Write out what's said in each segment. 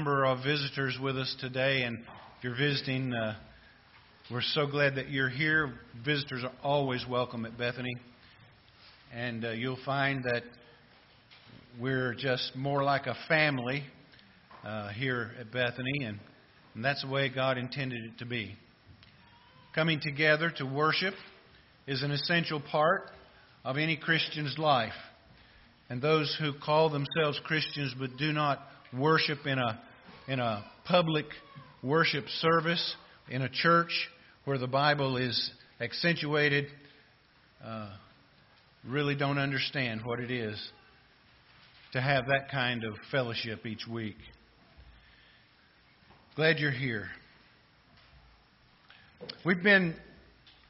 number of visitors with us today, and if you're visiting, uh, we're so glad that you're here. Visitors are always welcome at Bethany, and uh, you'll find that we're just more like a family uh, here at Bethany, and, and that's the way God intended it to be. Coming together to worship is an essential part of any Christian's life. And those who call themselves Christians but do not worship in a in a public worship service in a church where the Bible is accentuated uh, really don't understand what it is to have that kind of fellowship each week. Glad you're here. We've been,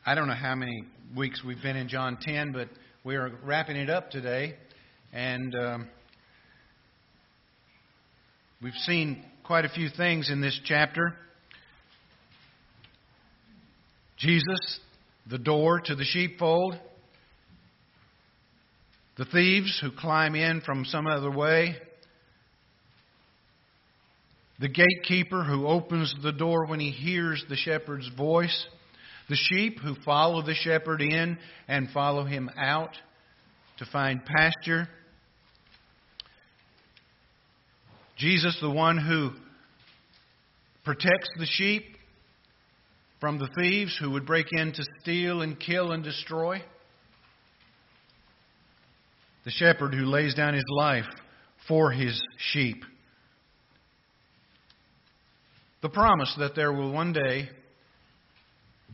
I don't know how many weeks we've been in John 10, but we are wrapping it up today. And um, we've seen quite a few things in this chapter. Jesus, the door to the sheepfold, the thieves who climb in from some other way, the gatekeeper who opens the door when he hears the shepherd's voice, the sheep who follow the shepherd in and follow him out to find pasture. Jesus, the one who protects the sheep from the thieves who would break in to steal and kill and destroy. The shepherd who lays down his life for his sheep. The promise that there will one day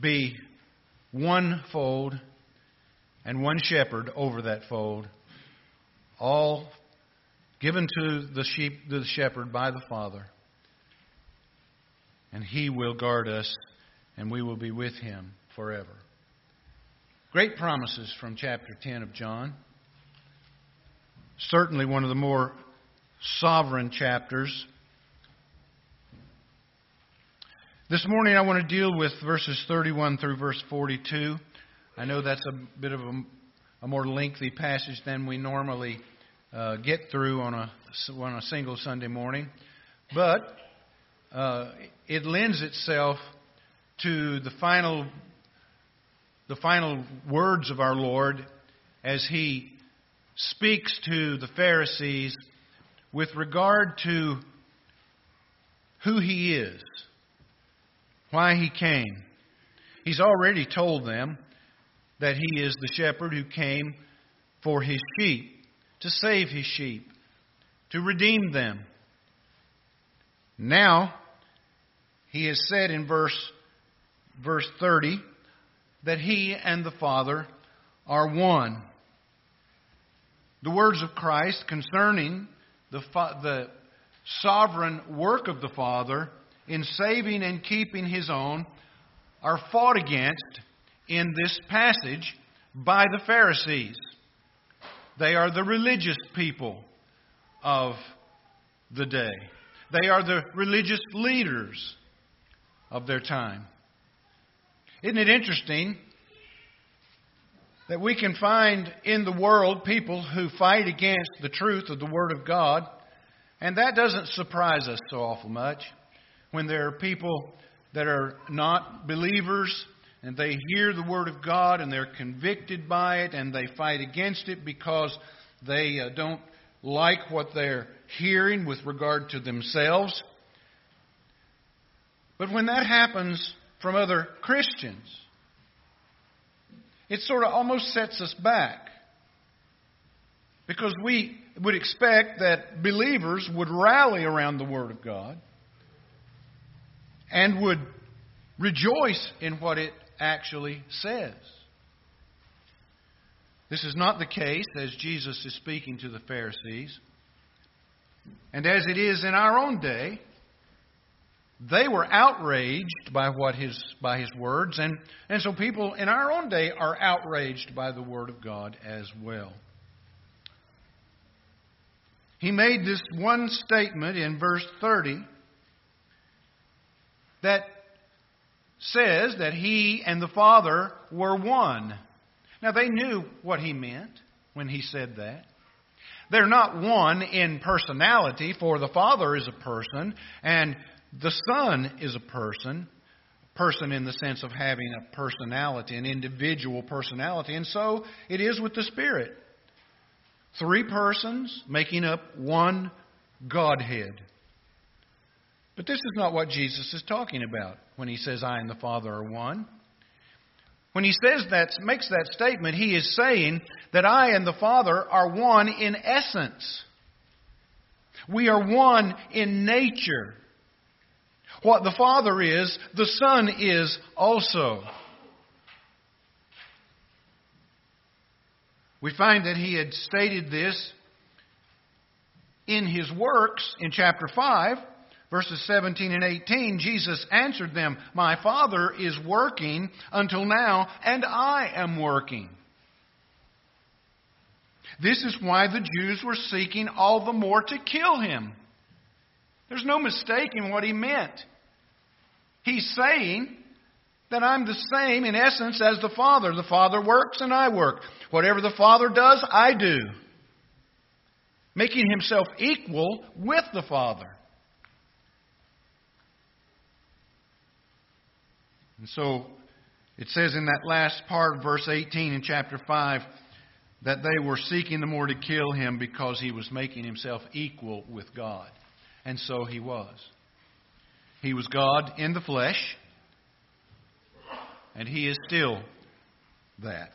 be one fold and one shepherd over that fold, all given to the sheep, the shepherd by the Father. And he will guard us, and we will be with him forever. Great promises from chapter 10 of John. Certainly one of the more sovereign chapters. This morning I want to deal with verses 31 through verse 42. I know that's a bit of a, a more lengthy passage than we normally uh, get through on a, on a single Sunday morning. But uh, it lends itself to the final, the final words of our Lord as he speaks to the Pharisees with regard to who he is, why he came. He's already told them that he is the shepherd who came for his sheep to save his sheep, to redeem them. Now, he has said in verse, verse 30 that he and the Father are one. The words of Christ concerning the, the sovereign work of the Father in saving and keeping his own are fought against in this passage by the Pharisees. They are the religious people of the day. They are the religious leaders of their time. Isn't it interesting that we can find in the world people who fight against the truth of the Word of God, and that doesn't surprise us so awful much when there are people that are not believers and they hear the Word of God and they're convicted by it and they fight against it because they uh, don't like what they're hearing with regard to themselves. But when that happens from other Christians, it sort of almost sets us back. Because we would expect that believers would rally around the Word of God and would rejoice in what it actually says. This is not the case as Jesus is speaking to the Pharisees. And as it is in our own day, they were outraged by what his by his words, and, and so people in our own day are outraged by the word of God as well. He made this one statement in verse 30 that says that he and the Father were one. Now, they knew what he meant when he said that. They're not one in personality, for the Father is a person and the Son is a person. Person in the sense of having a personality, an individual personality. And so it is with the Spirit. Three persons making up one Godhead. But this is not what Jesus is talking about when he says, I and the Father are one. When he says that, makes that statement, he is saying that I and the Father are one in essence. We are one in nature. What the Father is, the Son is also. We find that he had stated this in his works in chapter 5 Verses 17 and 18, Jesus answered them, My Father is working until now, and I am working. This is why the Jews were seeking all the more to kill him. There's no mistake in what he meant. He's saying that I'm the same in essence as the Father. The Father works and I work. Whatever the Father does, I do. Making himself equal with the Father. And so it says in that last part verse 18 in chapter 5 that they were seeking the more to kill him because he was making himself equal with God. And so he was. He was God in the flesh, and he is still that.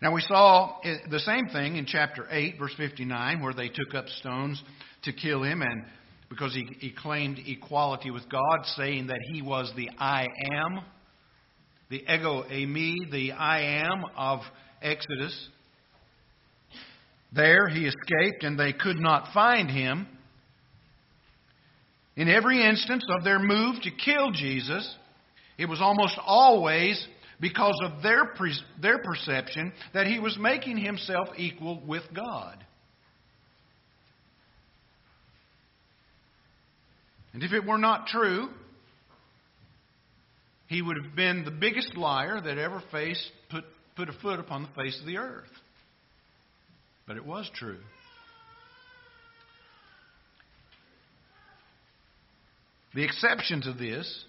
Now, we saw the same thing in chapter 8, verse 59, where they took up stones to kill him, and because he, he claimed equality with God, saying that he was the I am, the ego eimi, the I am of Exodus. There he escaped, and they could not find him. In every instance of their move to kill Jesus, it was almost always because of their, their perception that he was making himself equal with God. And if it were not true, he would have been the biggest liar that ever faced, put, put a foot upon the face of the earth. But it was true. The exception to this,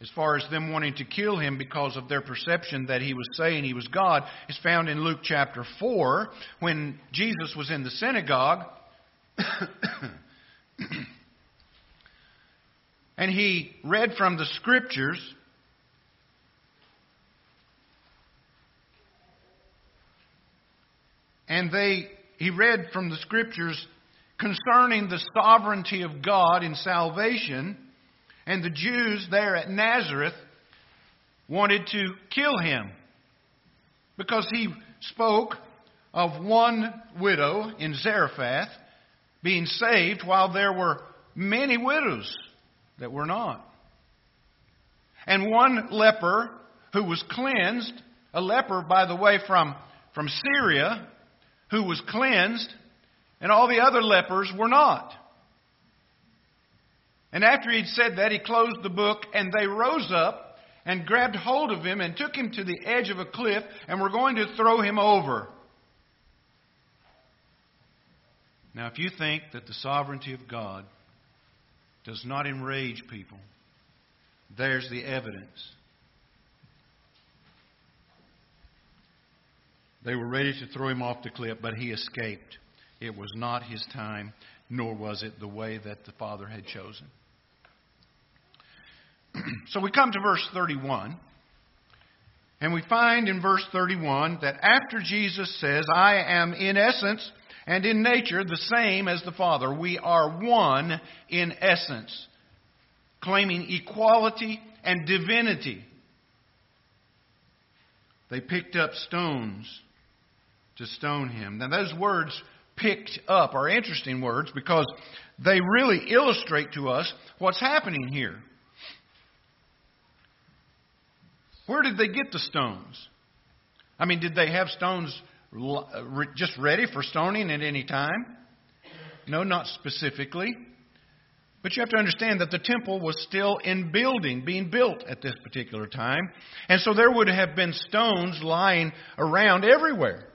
as far as them wanting to kill him because of their perception that he was saying he was God, is found in Luke chapter 4 when Jesus was in the synagogue. And he read from the scriptures. And they, he read from the scriptures concerning the sovereignty of God in salvation. And the Jews there at Nazareth wanted to kill him because he spoke of one widow in Zarephath being saved while there were many widows that were not. And one leper who was cleansed, a leper, by the way, from, from Syria, who was cleansed, and all the other lepers were not. And after he'd said that, he closed the book, and they rose up and grabbed hold of him and took him to the edge of a cliff and were going to throw him over. Now, if you think that the sovereignty of God does not enrage people, there's the evidence. They were ready to throw him off the cliff, but he escaped. It was not his time, nor was it the way that the Father had chosen. so we come to verse 31. And we find in verse 31 that after Jesus says, I am in essence and in nature the same as the Father. We are one in essence, claiming equality and divinity. They picked up stones to stone him. Now, those words picked up are interesting words because they really illustrate to us what's happening here. Where did they get the stones? I mean, did they have stones Uh, just ready for stoning at any time? No, not specifically. But you have to understand that the temple was still in building, being built at this particular time. And so there would have been stones lying around everywhere.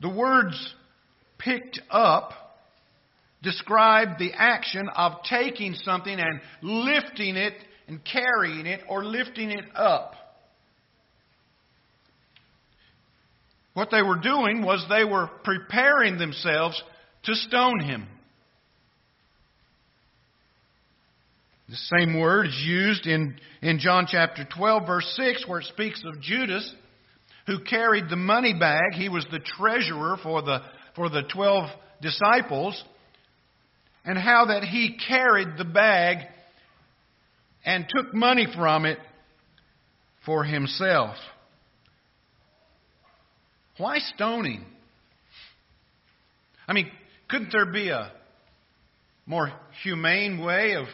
The words picked up describe the action of taking something and lifting it and carrying it or lifting it up. What they were doing was they were preparing themselves to stone him. The same word is used in, in John chapter 12, verse 6, where it speaks of Judas, who carried the money bag. He was the treasurer for the, for the 12 disciples, and how that he carried the bag and took money from it for himself. Why stoning? I mean, couldn't there be a more humane way of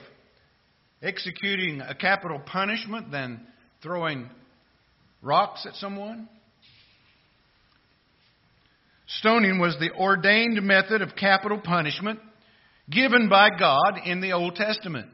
executing a capital punishment than throwing rocks at someone? Stoning was the ordained method of capital punishment given by God in the Old Testament.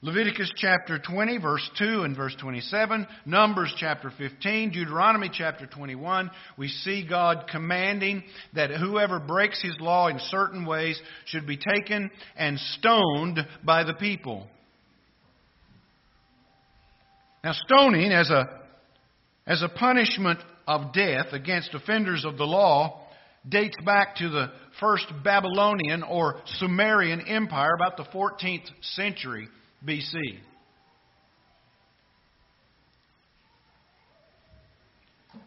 Leviticus chapter 20, verse 2 and verse 27, Numbers chapter 15, Deuteronomy chapter 21, we see God commanding that whoever breaks his law in certain ways should be taken and stoned by the people. Now, stoning as a, as a punishment of death against offenders of the law dates back to the first Babylonian or Sumerian Empire, about the 14th century. BC.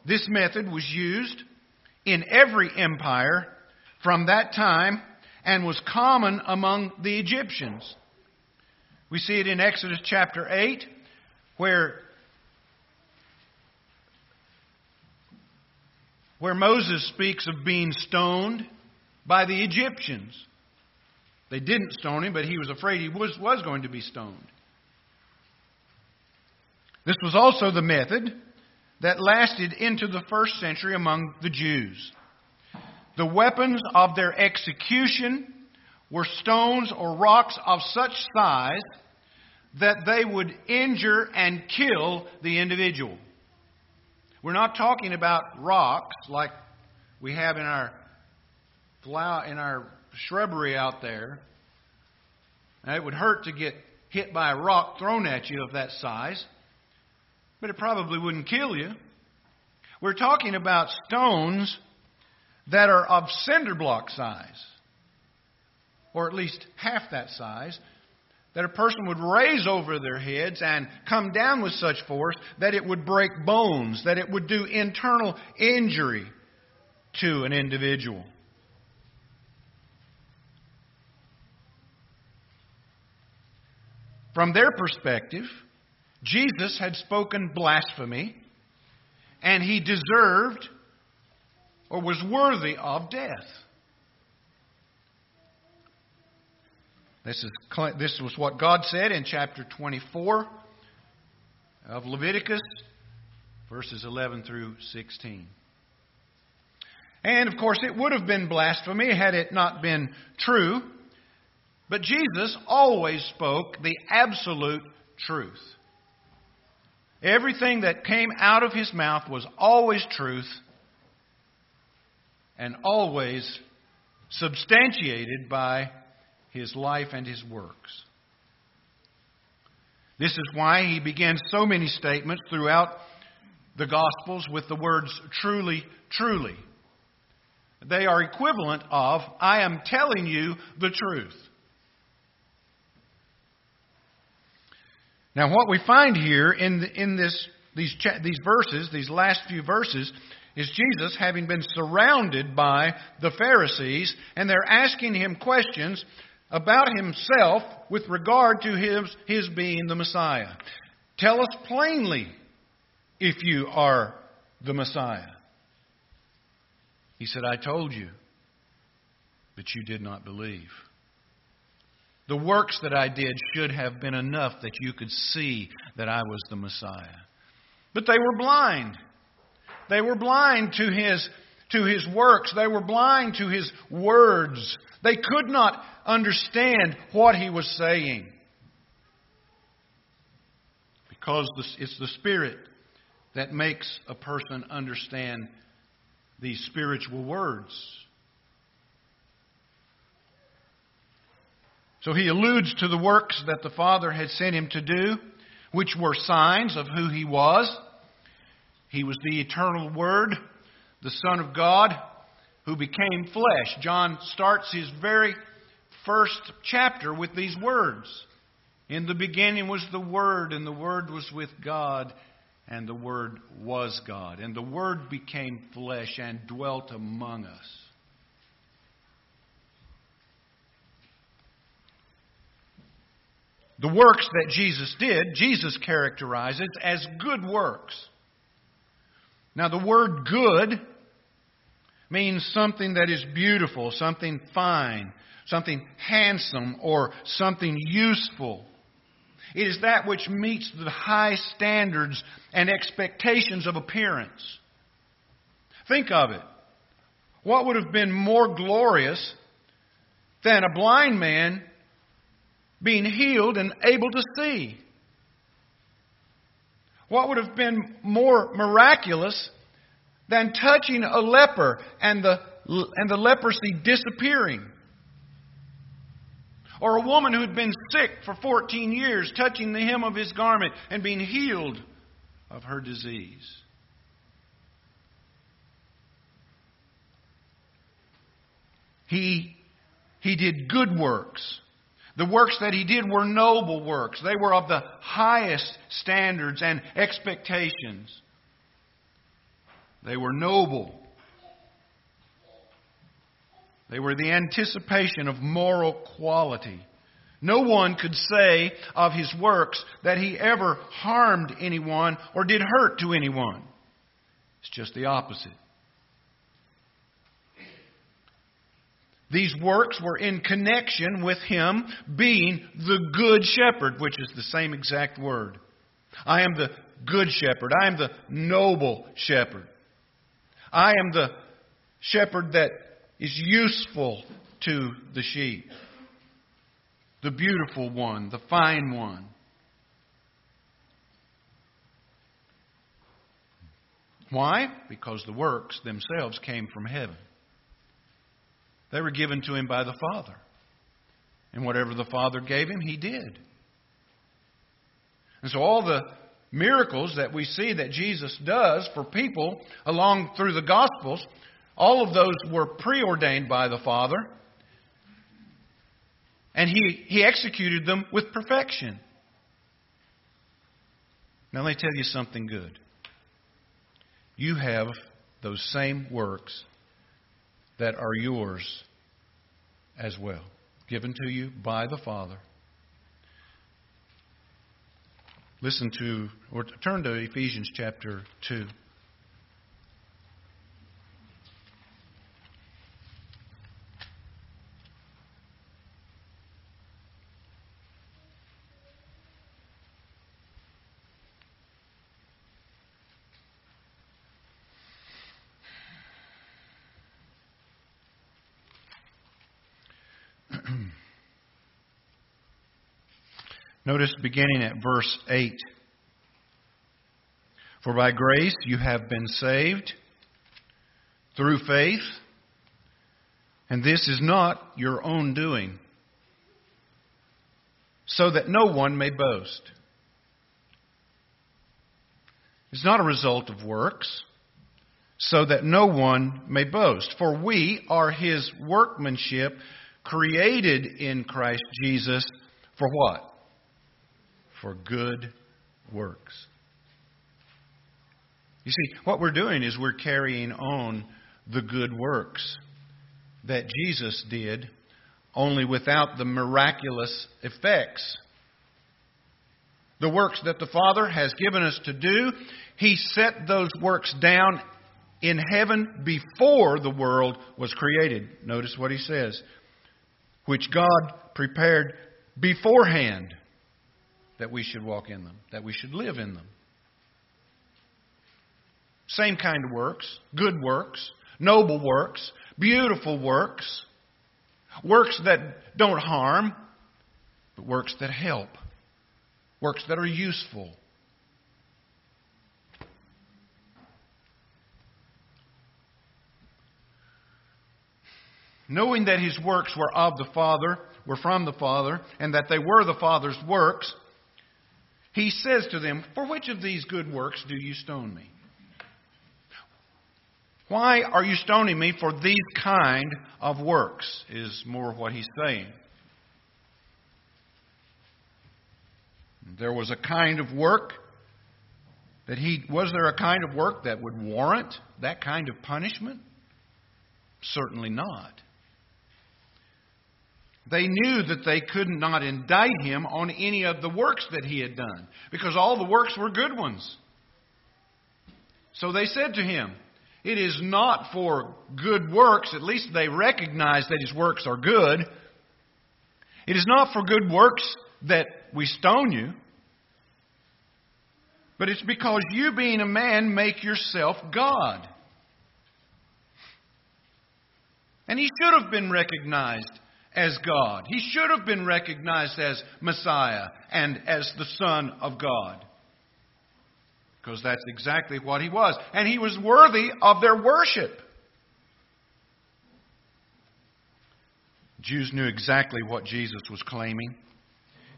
This method was used in every empire from that time and was common among the Egyptians. We see it in Exodus chapter 8, where, where Moses speaks of being stoned by the Egyptians. They didn't stone him, but he was afraid he was, was going to be stoned. This was also the method that lasted into the first century among the Jews. The weapons of their execution were stones or rocks of such size that they would injure and kill the individual. We're not talking about rocks like we have in our in our shrubbery out there. Now, it would hurt to get hit by a rock thrown at you of that size, but it probably wouldn't kill you. We're talking about stones that are of cinder block size, or at least half that size, that a person would raise over their heads and come down with such force that it would break bones, that it would do internal injury to an individual. From their perspective, Jesus had spoken blasphemy, and he deserved or was worthy of death. This, is, this was what God said in chapter 24 of Leviticus, verses 11 through 16. And of course, it would have been blasphemy had it not been true. But Jesus always spoke the absolute truth. Everything that came out of his mouth was always truth and always substantiated by his life and his works. This is why he begins so many statements throughout the Gospels with the words truly, truly. They are equivalent of, I am telling you the truth. Now, what we find here in, in this, these, these verses, these last few verses, is Jesus having been surrounded by the Pharisees, and they're asking him questions about himself with regard to his, his being the Messiah. Tell us plainly if you are the Messiah. He said, I told you, but you did not believe. The works that I did should have been enough that you could see that I was the Messiah. But they were blind. They were blind to his, to his works. They were blind to his words. They could not understand what he was saying. Because it's the Spirit that makes a person understand these spiritual words. So he alludes to the works that the Father had sent him to do, which were signs of who he was. He was the eternal Word, the Son of God, who became flesh. John starts his very first chapter with these words In the beginning was the Word, and the Word was with God, and the Word was God. And the Word became flesh and dwelt among us. The works that Jesus did, Jesus characterizes as good works. Now, the word good means something that is beautiful, something fine, something handsome, or something useful. It is that which meets the high standards and expectations of appearance. Think of it. What would have been more glorious than a blind man being healed and able to see? What would have been more miraculous than touching a leper and the, and the leprosy disappearing. Or a woman who had been sick for 14 years, touching the hem of his garment and being healed of her disease. He, he did good works. The works that he did were noble works. They were of the highest standards and expectations. They were noble. They were the anticipation of moral quality. No one could say of his works that he ever harmed anyone or did hurt to anyone. It's just the opposite. These works were in connection with him being the good shepherd, which is the same exact word. I am the good shepherd. I am the noble shepherd. I am the shepherd that is useful to the sheep, the beautiful one, the fine one. Why? Because the works themselves came from heaven. They were given to him by the Father. And whatever the Father gave him, he did. And so all the miracles that we see that Jesus does for people along through the Gospels, all of those were preordained by the Father. And he, he executed them with perfection. Now, let me tell you something good. You have those same works that are yours as well, given to you by the Father. Listen to, or turn to Ephesians chapter 2. Notice beginning at verse 8. For by grace you have been saved through faith, and this is not your own doing, so that no one may boast. It's not a result of works, so that no one may boast. For we are his workmanship, created in Christ Jesus for what? For good works. You see, what we're doing is we're carrying on the good works that Jesus did, only without the miraculous effects. The works that the Father has given us to do, He set those works down in heaven before the world was created. Notice what He says, which God prepared beforehand that we should walk in them, that we should live in them. Same kind of works, good works, noble works, beautiful works, works that don't harm, but works that help, works that are useful. Knowing that his works were of the Father, were from the Father, and that they were the Father's works, he says to them, For which of these good works do you stone me? Why are you stoning me for these kind of works? Is more what he's saying. There was a kind of work that he was there a kind of work that would warrant that kind of punishment? Certainly not. They knew that they could not indict him on any of the works that he had done because all the works were good ones. So they said to him, It is not for good works, at least they recognize that his works are good. It is not for good works that we stone you, but it's because you, being a man, make yourself God. And he should have been recognized as God. He should have been recognized as Messiah and as the Son of God. Because that's exactly what he was. And he was worthy of their worship. Jews knew exactly what Jesus was claiming.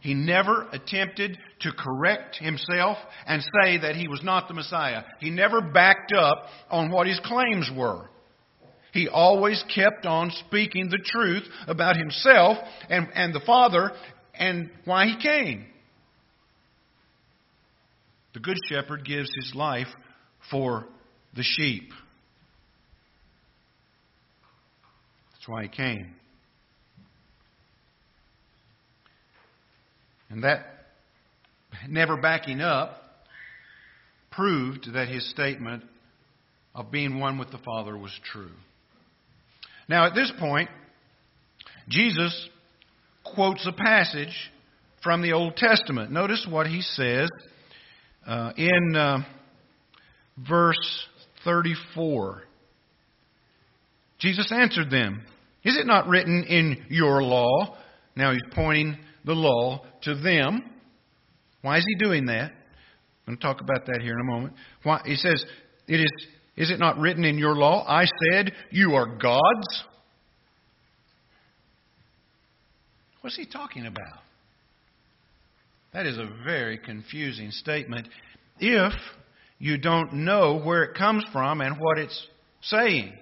He never attempted to correct himself and say that he was not the Messiah. He never backed up on what his claims were. He always kept on speaking the truth about himself and, and the Father and why he came. The Good Shepherd gives his life for the sheep. That's why he came. And that never backing up proved that his statement of being one with the Father was true. Now, at this point, Jesus quotes a passage from the Old Testament. Notice what he says uh, in uh, verse 34. Jesus answered them, Is it not written in your law? Now he's pointing the law to them. Why is he doing that? I'm going to talk about that here in a moment. Why, he says, it is is it not written in your law, I said, you are gods? What's he talking about? That is a very confusing statement if you don't know where it comes from and what it's saying.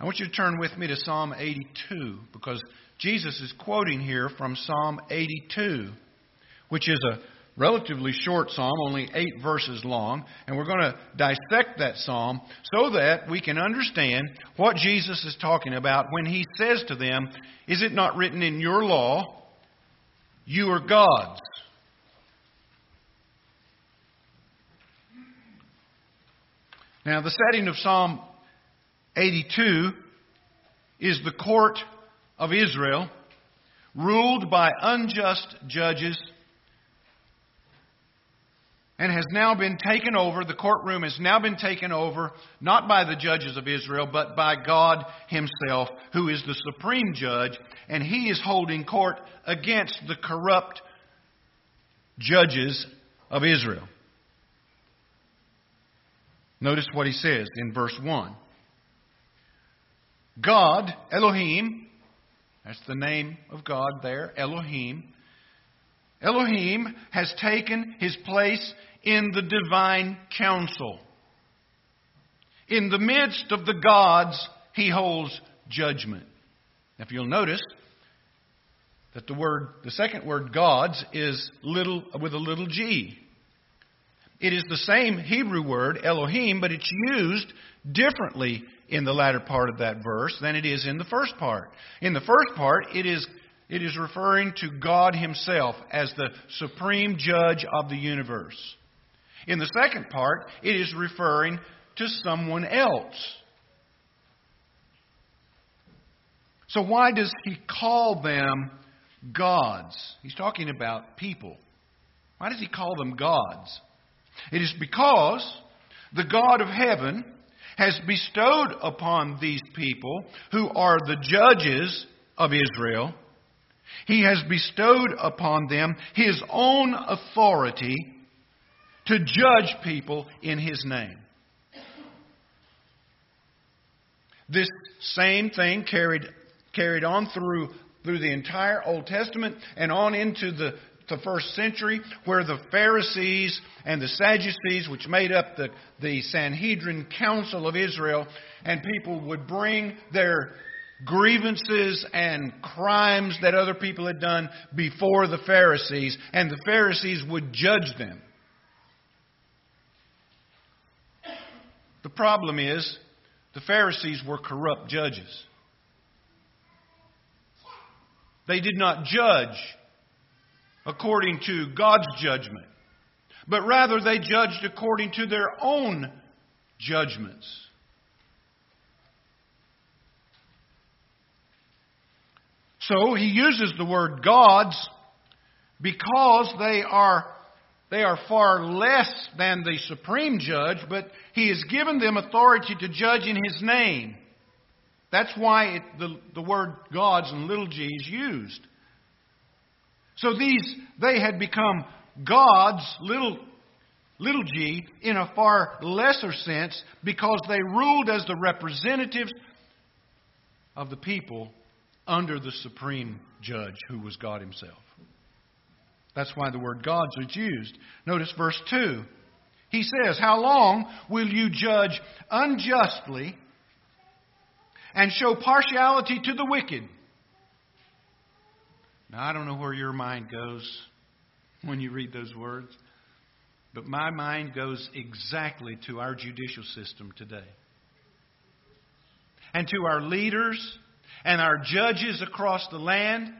I want you to turn with me to Psalm 82 because Jesus is quoting here from Psalm 82, which is a relatively short psalm, only eight verses long, and we're going to dissect that psalm so that we can understand what Jesus is talking about when he says to them, Is it not written in your law, you are gods? Now, the setting of Psalm 82 is the court of Israel, ruled by unjust judges and has now been taken over. The courtroom has now been taken over, not by the judges of Israel, but by God Himself, who is the supreme judge, and He is holding court against the corrupt judges of Israel. Notice what He says in verse 1 God, Elohim, that's the name of God there, Elohim. Elohim has taken his place in the divine council. In the midst of the gods, he holds judgment. If you'll notice that the word, the second word, gods, is little with a little g. It is the same Hebrew word, Elohim, but it's used differently in the latter part of that verse than it is in the first part. In the first part, it is, it is referring to God Himself as the supreme judge of the universe. In the second part, it is referring to someone else. So, why does he call them gods? He's talking about people. Why does he call them gods? It is because the God of heaven has bestowed upon these people, who are the judges of Israel, he has bestowed upon them his own authority to judge people in His name. This same thing carried, carried on through, through the entire Old Testament and on into the, the first century, where the Pharisees and the Sadducees, which made up the, the Sanhedrin Council of Israel, and people would bring their grievances and crimes that other people had done before the Pharisees, and the Pharisees would judge them. The problem is, the Pharisees were corrupt judges. They did not judge according to God's judgment, but rather they judged according to their own judgments. So he uses the word gods because they are, they are far less than the supreme judge, but he has given them authority to judge in his name. That's why it, the, the word gods and little g is used. So these, they had become gods, little, little g, in a far lesser sense because they ruled as the representatives of the people under the supreme judge who was God Himself. That's why the word gods is used. Notice verse 2. He says, How long will you judge unjustly and show partiality to the wicked? Now, I don't know where your mind goes when you read those words, but my mind goes exactly to our judicial system today. And to our leaders and our judges across the land.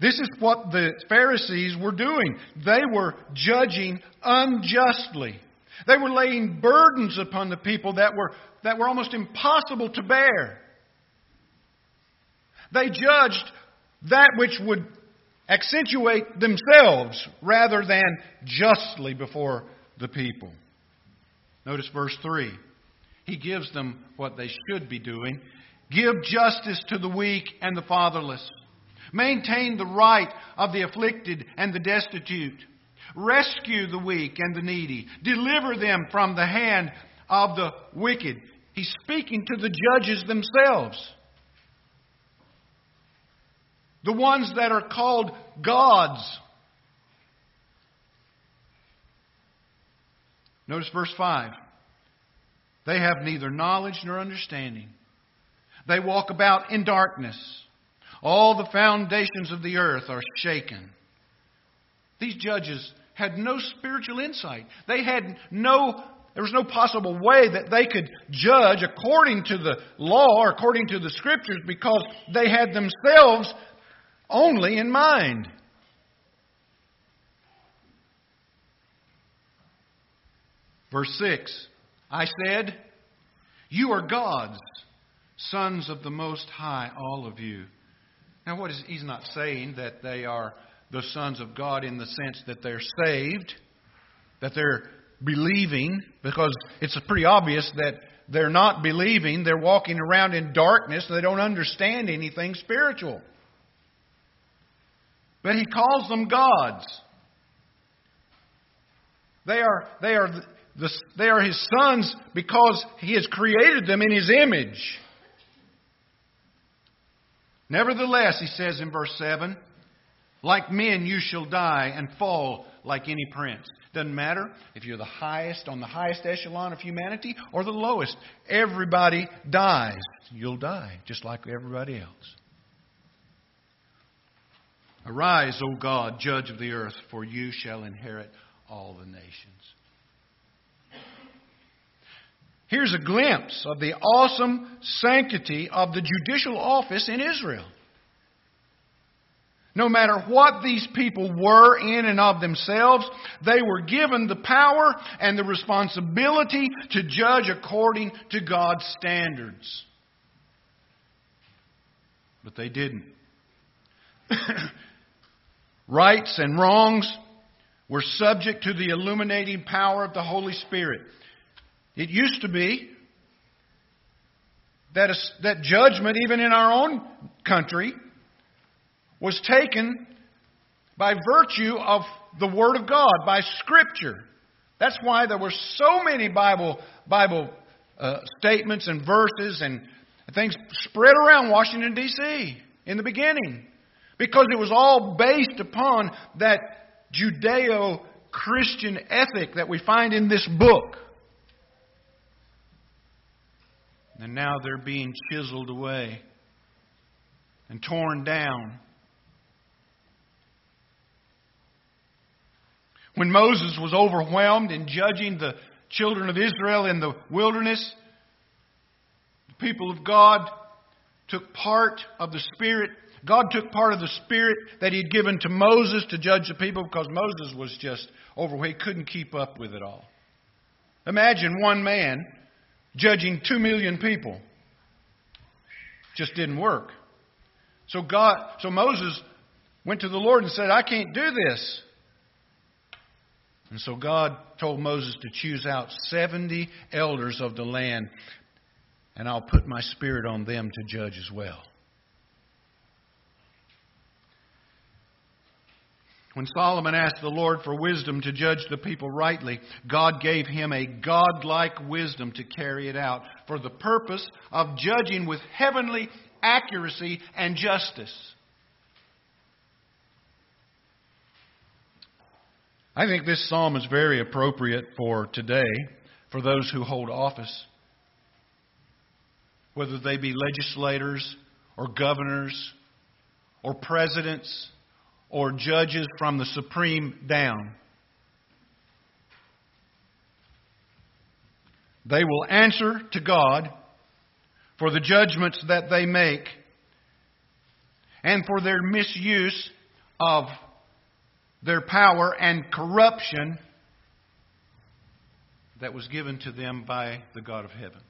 This is what the Pharisees were doing. They were judging unjustly. They were laying burdens upon the people that were, that were almost impossible to bear. They judged that which would accentuate themselves rather than justly before the people. Notice verse 3. He gives them what they should be doing. Give justice to the weak and the fatherless. Maintain the right of the afflicted and the destitute. Rescue the weak and the needy. Deliver them from the hand of the wicked. He's speaking to the judges themselves. The ones that are called gods Notice verse 5. They have neither knowledge nor understanding. They walk about in darkness. All the foundations of the earth are shaken. These judges had no spiritual insight. They had no, there was no possible way that they could judge according to the law or according to the scriptures because they had themselves only in mind. Verse 6 I said, You are gods, sons of the Most High, all of you. Now, what is, he's not saying that they are the sons of God in the sense that they're saved, that they're believing, because it's pretty obvious that they're not believing. They're walking around in darkness. They don't understand anything spiritual. But he calls them gods. They are, they are they are his sons because he has created them in his image. Nevertheless, he says in verse 7, like men you shall die and fall like any prince. Doesn't matter if you're the highest on the highest echelon of humanity or the lowest. Everybody dies. You'll die just like everybody else. Arise, O God, judge of the earth, for you shall inherit all the nations. Here's a glimpse of the awesome sanctity of the judicial office in Israel. No matter what these people were in and of themselves, they were given the power and the responsibility to judge according to God's standards. But they didn't. Rights and wrongs were subject to the illuminating power of the Holy Spirit. It used to be that, a, that judgment, even in our own country, was taken by virtue of the Word of God, by Scripture. That's why there were so many Bible, Bible uh, statements and verses and things spread around Washington, D.C. in the beginning. Because it was all based upon that Judeo Christian ethic that we find in this book. And now they're being chiseled away and torn down. When Moses was overwhelmed in judging the children of Israel in the wilderness, the people of God took part of the Spirit. God took part of the Spirit that He had given to Moses to judge the people because Moses was just overwhelmed. He couldn't keep up with it all. Imagine one man judging two million people. Just didn't work. So God, so Moses went to the Lord and said, I can't do this. And so God told Moses to choose out 70 elders of the land, and I'll put my spirit on them to judge as well. When Solomon asked the Lord for wisdom to judge the people rightly, God gave him a godlike wisdom to carry it out for the purpose of judging with heavenly accuracy and justice. I think this psalm is very appropriate for today, for those who hold office, whether they be legislators or governors or presidents or judges from the supreme down. They will answer to God for the judgments that they make and for their misuse of their power and corruption that was given to them by the God of heaven.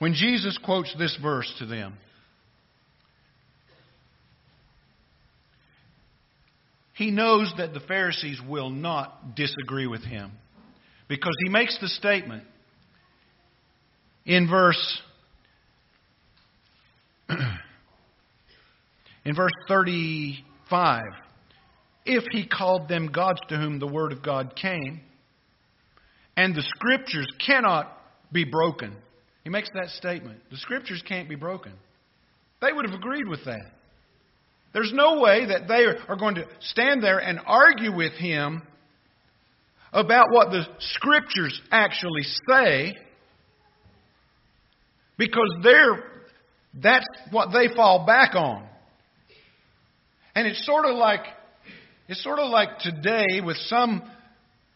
When Jesus quotes this verse to them, he knows that the Pharisees will not disagree with him because he makes the statement in verse in verse 35 if he called them gods to whom the word of God came and the scriptures cannot be broken he makes that statement. The scriptures can't be broken. They would have agreed with that. There's no way that they are going to stand there and argue with him about what the scriptures actually say because they're, that's what they fall back on. And it's sort of like it's sort of like today with some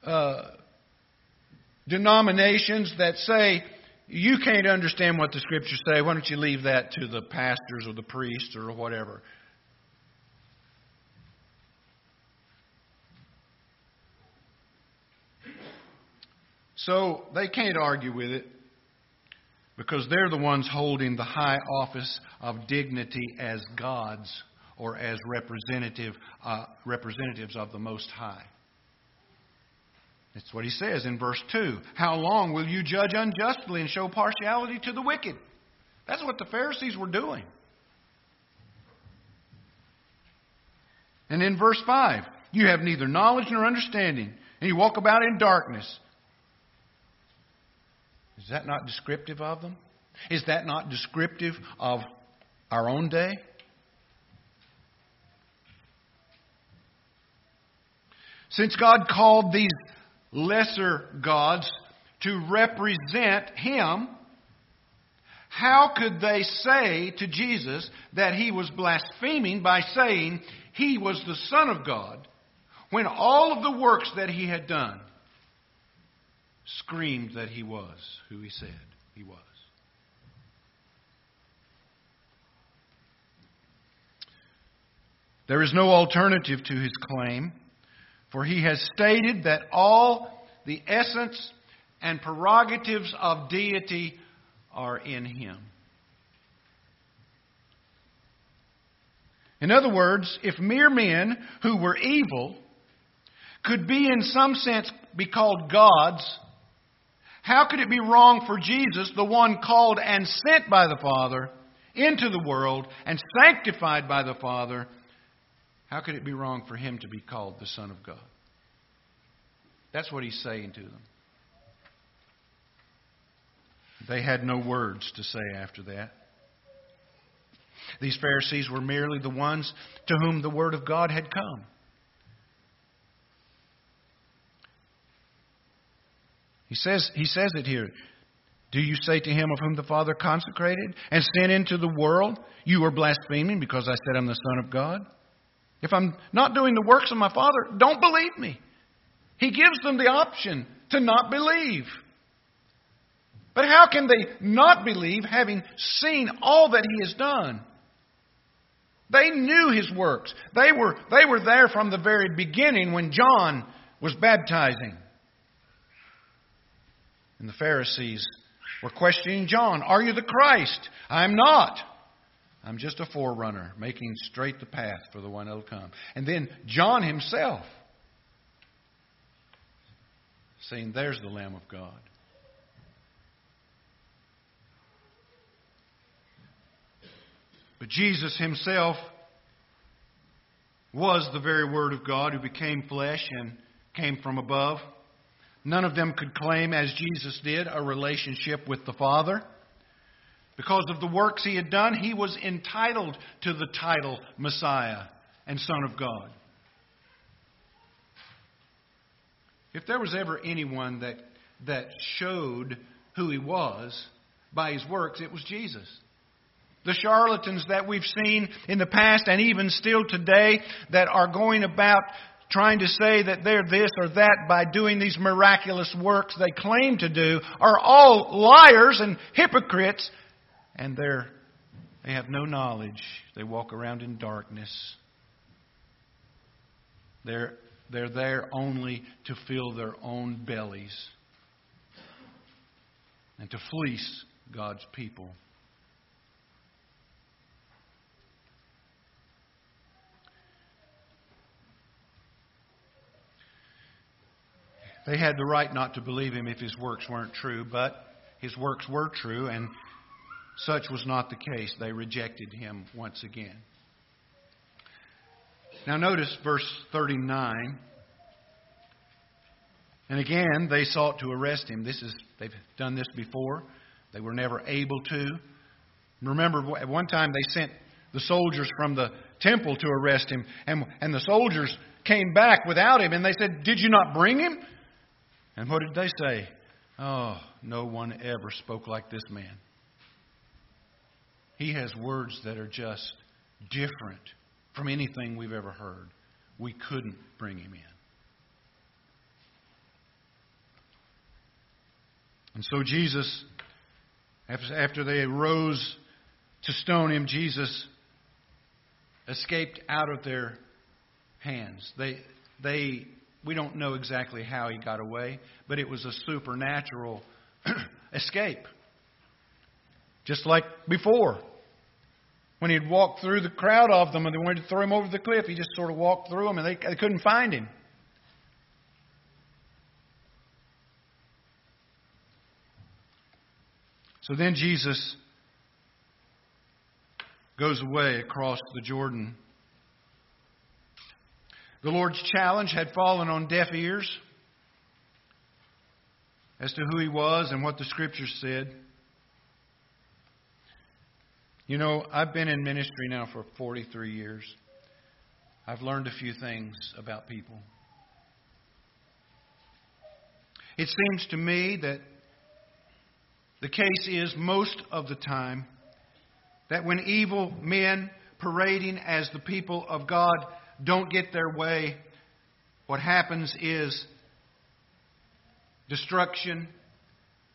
uh, denominations that say you can't understand what the scriptures say. Why don't you leave that to the pastors or the priests or whatever? So they can't argue with it because they're the ones holding the high office of dignity as gods or as representative, uh, representatives of the Most High. That's what he says in verse 2. How long will you judge unjustly and show partiality to the wicked? That's what the Pharisees were doing. And in verse 5, you have neither knowledge nor understanding, and you walk about in darkness. Is that not descriptive of them? Is that not descriptive of our own day? Since God called these lesser gods to represent him, how could they say to Jesus that he was blaspheming by saying he was the Son of God when all of the works that he had done screamed that he was who he said he was? There is no alternative to his claim. For he has stated that all the essence and prerogatives of deity are in him. In other words, if mere men who were evil could be in some sense be called gods, how could it be wrong for Jesus, the one called and sent by the Father into the world and sanctified by the Father, how could it be wrong for him to be called the Son of God? That's what he's saying to them. They had no words to say after that. These Pharisees were merely the ones to whom the Word of God had come. He says, he says it here. Do you say to him of whom the Father consecrated and sent into the world, You are blaspheming because I said I'm the Son of God? If I'm not doing the works of my Father, don't believe me. He gives them the option to not believe. But how can they not believe having seen all that He has done? They knew His works. They were, they were there from the very beginning when John was baptizing. And the Pharisees were questioning John Are you the Christ? I'm not. I'm just a forerunner, making straight the path for the one that'll come. And then John himself saying, There's the Lamb of God. But Jesus himself was the very Word of God who became flesh and came from above. None of them could claim, as Jesus did, a relationship with the Father. Because of the works he had done, he was entitled to the title Messiah and Son of God. If there was ever anyone that, that showed who he was by his works, it was Jesus. The charlatans that we've seen in the past and even still today that are going about trying to say that they're this or that by doing these miraculous works they claim to do are all liars and hypocrites and they're they have no knowledge. They walk around in darkness. They're they're there only to fill their own bellies and to fleece God's people. They had the right not to believe him if his works weren't true, but his works were true, and such was not the case. They rejected him once again. Now, notice verse 39. And again, they sought to arrest him. This is, they've done this before. They were never able to. Remember, at one time they sent the soldiers from the temple to arrest him, and, and the soldiers came back without him, and they said, Did you not bring him? And what did they say? Oh, no one ever spoke like this man. He has words that are just different from anything we've ever heard. We couldn't bring him in. And so Jesus, after they rose to stone him, Jesus escaped out of their hands. They, they we don't know exactly how he got away, but it was a supernatural escape. Just like before. When he'd walked through the crowd of them and they wanted to throw him over the cliff, he just sort of walked through them and they, they couldn't find him. So then Jesus goes away across the Jordan the Lord's challenge had fallen on deaf ears as to who he was and what the Scriptures said. You know, I've been in ministry now for 43 years. I've learned a few things about people. It seems to me that the case is most of the time that when evil men parading as the people of God don't get their way, what happens is destruction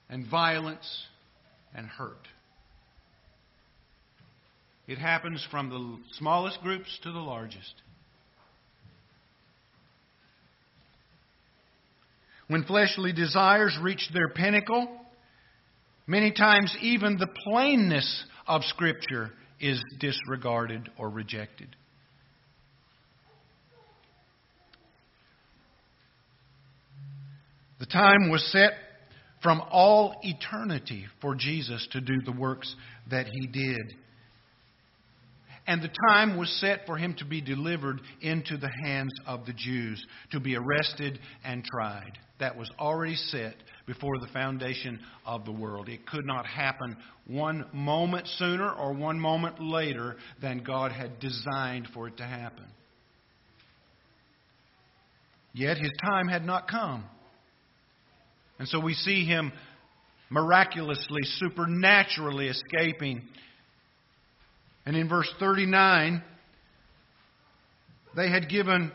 and violence and hurt. It happens from the smallest groups to the largest. When fleshly desires reach their pinnacle, many times even the plainness of Scripture is disregarded or rejected. The time was set from all eternity for Jesus to do the works that he did. And the time was set for him to be delivered into the hands of the Jews, to be arrested and tried. That was already set before the foundation of the world. It could not happen one moment sooner or one moment later than God had designed for it to happen. Yet his time had not come. And so we see him miraculously, supernaturally escaping and in verse 39, they had given,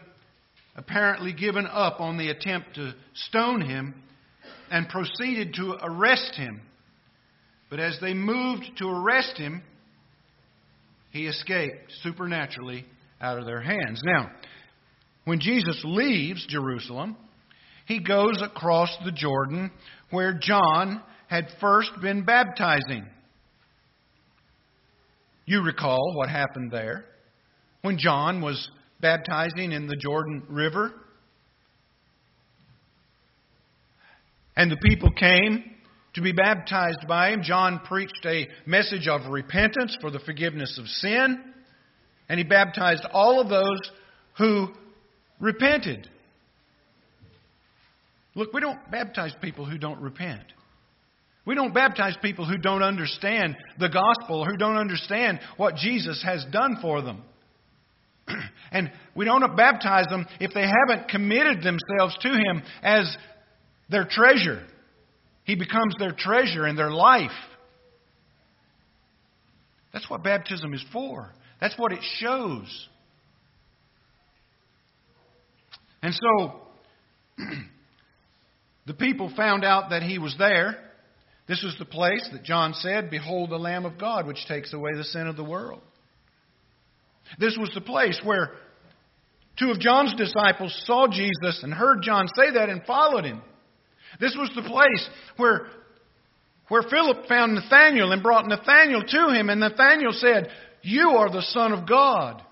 apparently given up on the attempt to stone him and proceeded to arrest him. But as they moved to arrest him, he escaped supernaturally out of their hands. Now, when Jesus leaves Jerusalem, he goes across the Jordan where John had first been baptizing. You recall what happened there when John was baptizing in the Jordan River. And the people came to be baptized by him. John preached a message of repentance for the forgiveness of sin. And he baptized all of those who repented. Look, we don't baptize people who don't repent. We don't baptize people who don't understand the gospel, who don't understand what Jesus has done for them. and we don't baptize them if they haven't committed themselves to Him as their treasure. He becomes their treasure in their life. That's what baptism is for, that's what it shows. And so, the people found out that he was there. This was the place that John said, Behold the Lamb of God, which takes away the sin of the world. This was the place where two of John's disciples saw Jesus and heard John say that and followed him. This was the place where, where Philip found Nathanael and brought Nathanael to him, and Nathanael said, You are the Son of God.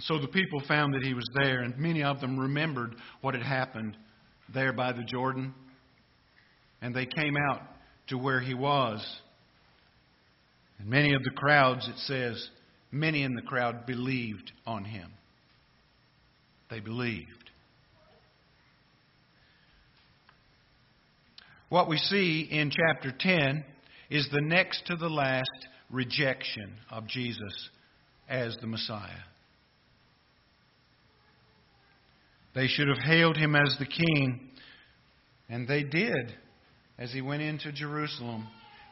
And so the people found that he was there, and many of them remembered what had happened there by the Jordan. And they came out to where he was. And many of the crowds, it says, many in the crowd believed on him. They believed. What we see in chapter 10 is the next to the last rejection of Jesus as the Messiah. They should have hailed him as the king, and they did as he went into Jerusalem.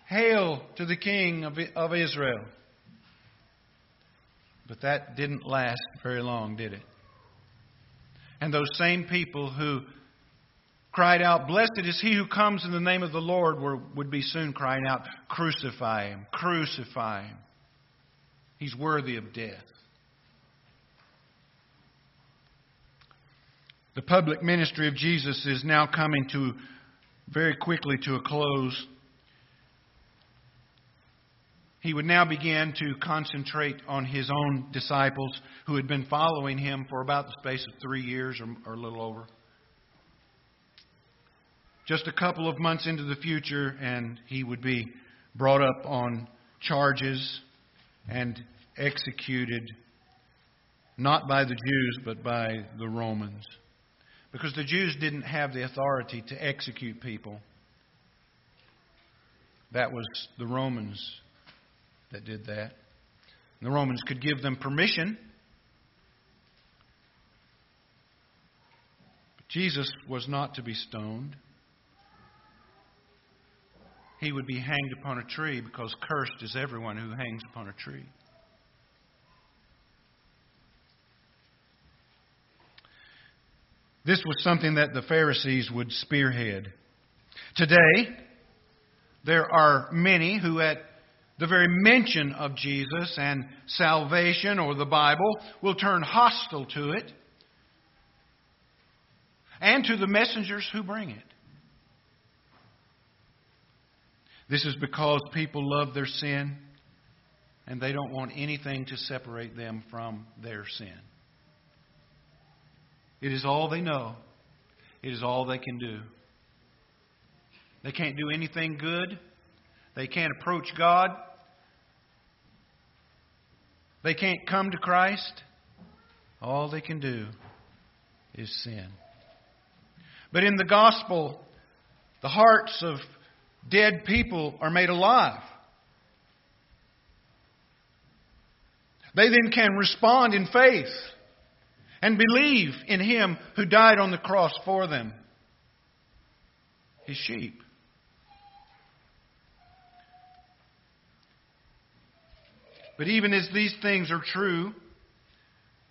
Hail to the king of, Israel. But that didn't last very long, did it? And those same people who cried out, Blessed is he who comes in the name of the Lord, were, would be soon crying out, Crucify him, crucify him. He's worthy of death. The public ministry of Jesus is now coming to very quickly to a close. He would now begin to concentrate on his own disciples who had been following him for about the space of three years or, or a little over. Just a couple of months into the future, and he would be brought up on charges and executed, not by the Jews, but by the Romans. Because the Jews didn't have the authority to execute people. That was the Romans that did that. And the Romans could give them permission. But Jesus was not to be stoned. He would be hanged upon a tree because cursed is everyone who hangs upon a tree. This was something that the Pharisees would spearhead. Today, there are many who, at the very mention of Jesus and salvation or the Bible, will turn hostile to it and to the messengers who bring it. This is because people love their sin and they don't want anything to separate them from their sin. It is all they know. It is all they can do. They can't do anything good. They can't approach God. They can't come to Christ. All they can do is sin. But in the gospel, the hearts of dead people are made alive. They then can respond in faith and believe in Him who died on the cross for them, His sheep. But even as these things are true,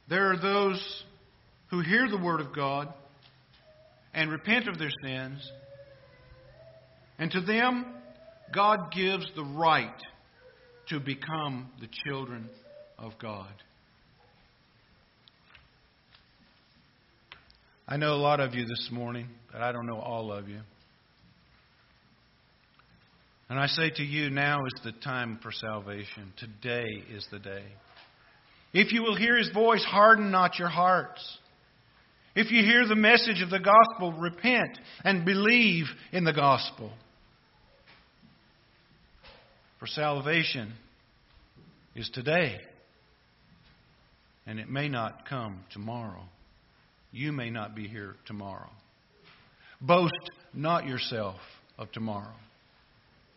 there are those who hear the Word of God and repent of their sins, and to them, God gives the right to become the children of God. I know a lot of you this morning, but I don't know all of you. And I say to you, now is the time for salvation. Today is the day. If you will hear his voice, harden not your hearts. If you hear the message of the gospel, repent and believe in the gospel. For salvation is today, and it may not come tomorrow. You may not be here tomorrow. Boast not yourself of tomorrow.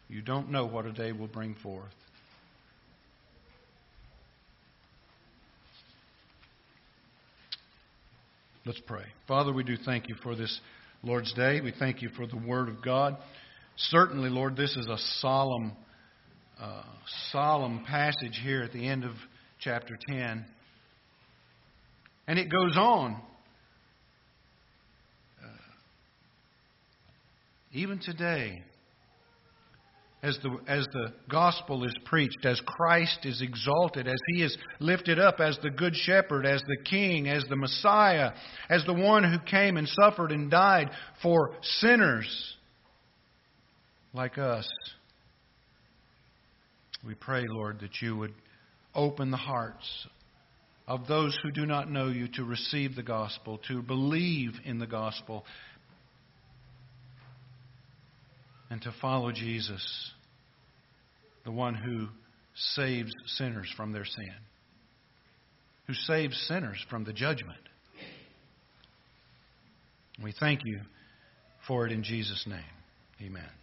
You don't know what a day will bring forth. Let's pray. Father, we do thank you for this Lord's Day. We thank you for the Word of God. Certainly, Lord, this is a solemn, uh, solemn passage here at the end of chapter 10. And it goes on. Even today, as the, as the gospel is preached, as Christ is exalted, as he is lifted up as the good shepherd, as the king, as the Messiah, as the one who came and suffered and died for sinners like us. We pray, Lord, that you would open the hearts of those who do not know you to receive the gospel, to believe in the gospel, and to follow Jesus, the one who saves sinners from their sin, who saves sinners from the judgment. We thank you for it in Jesus' name. Amen.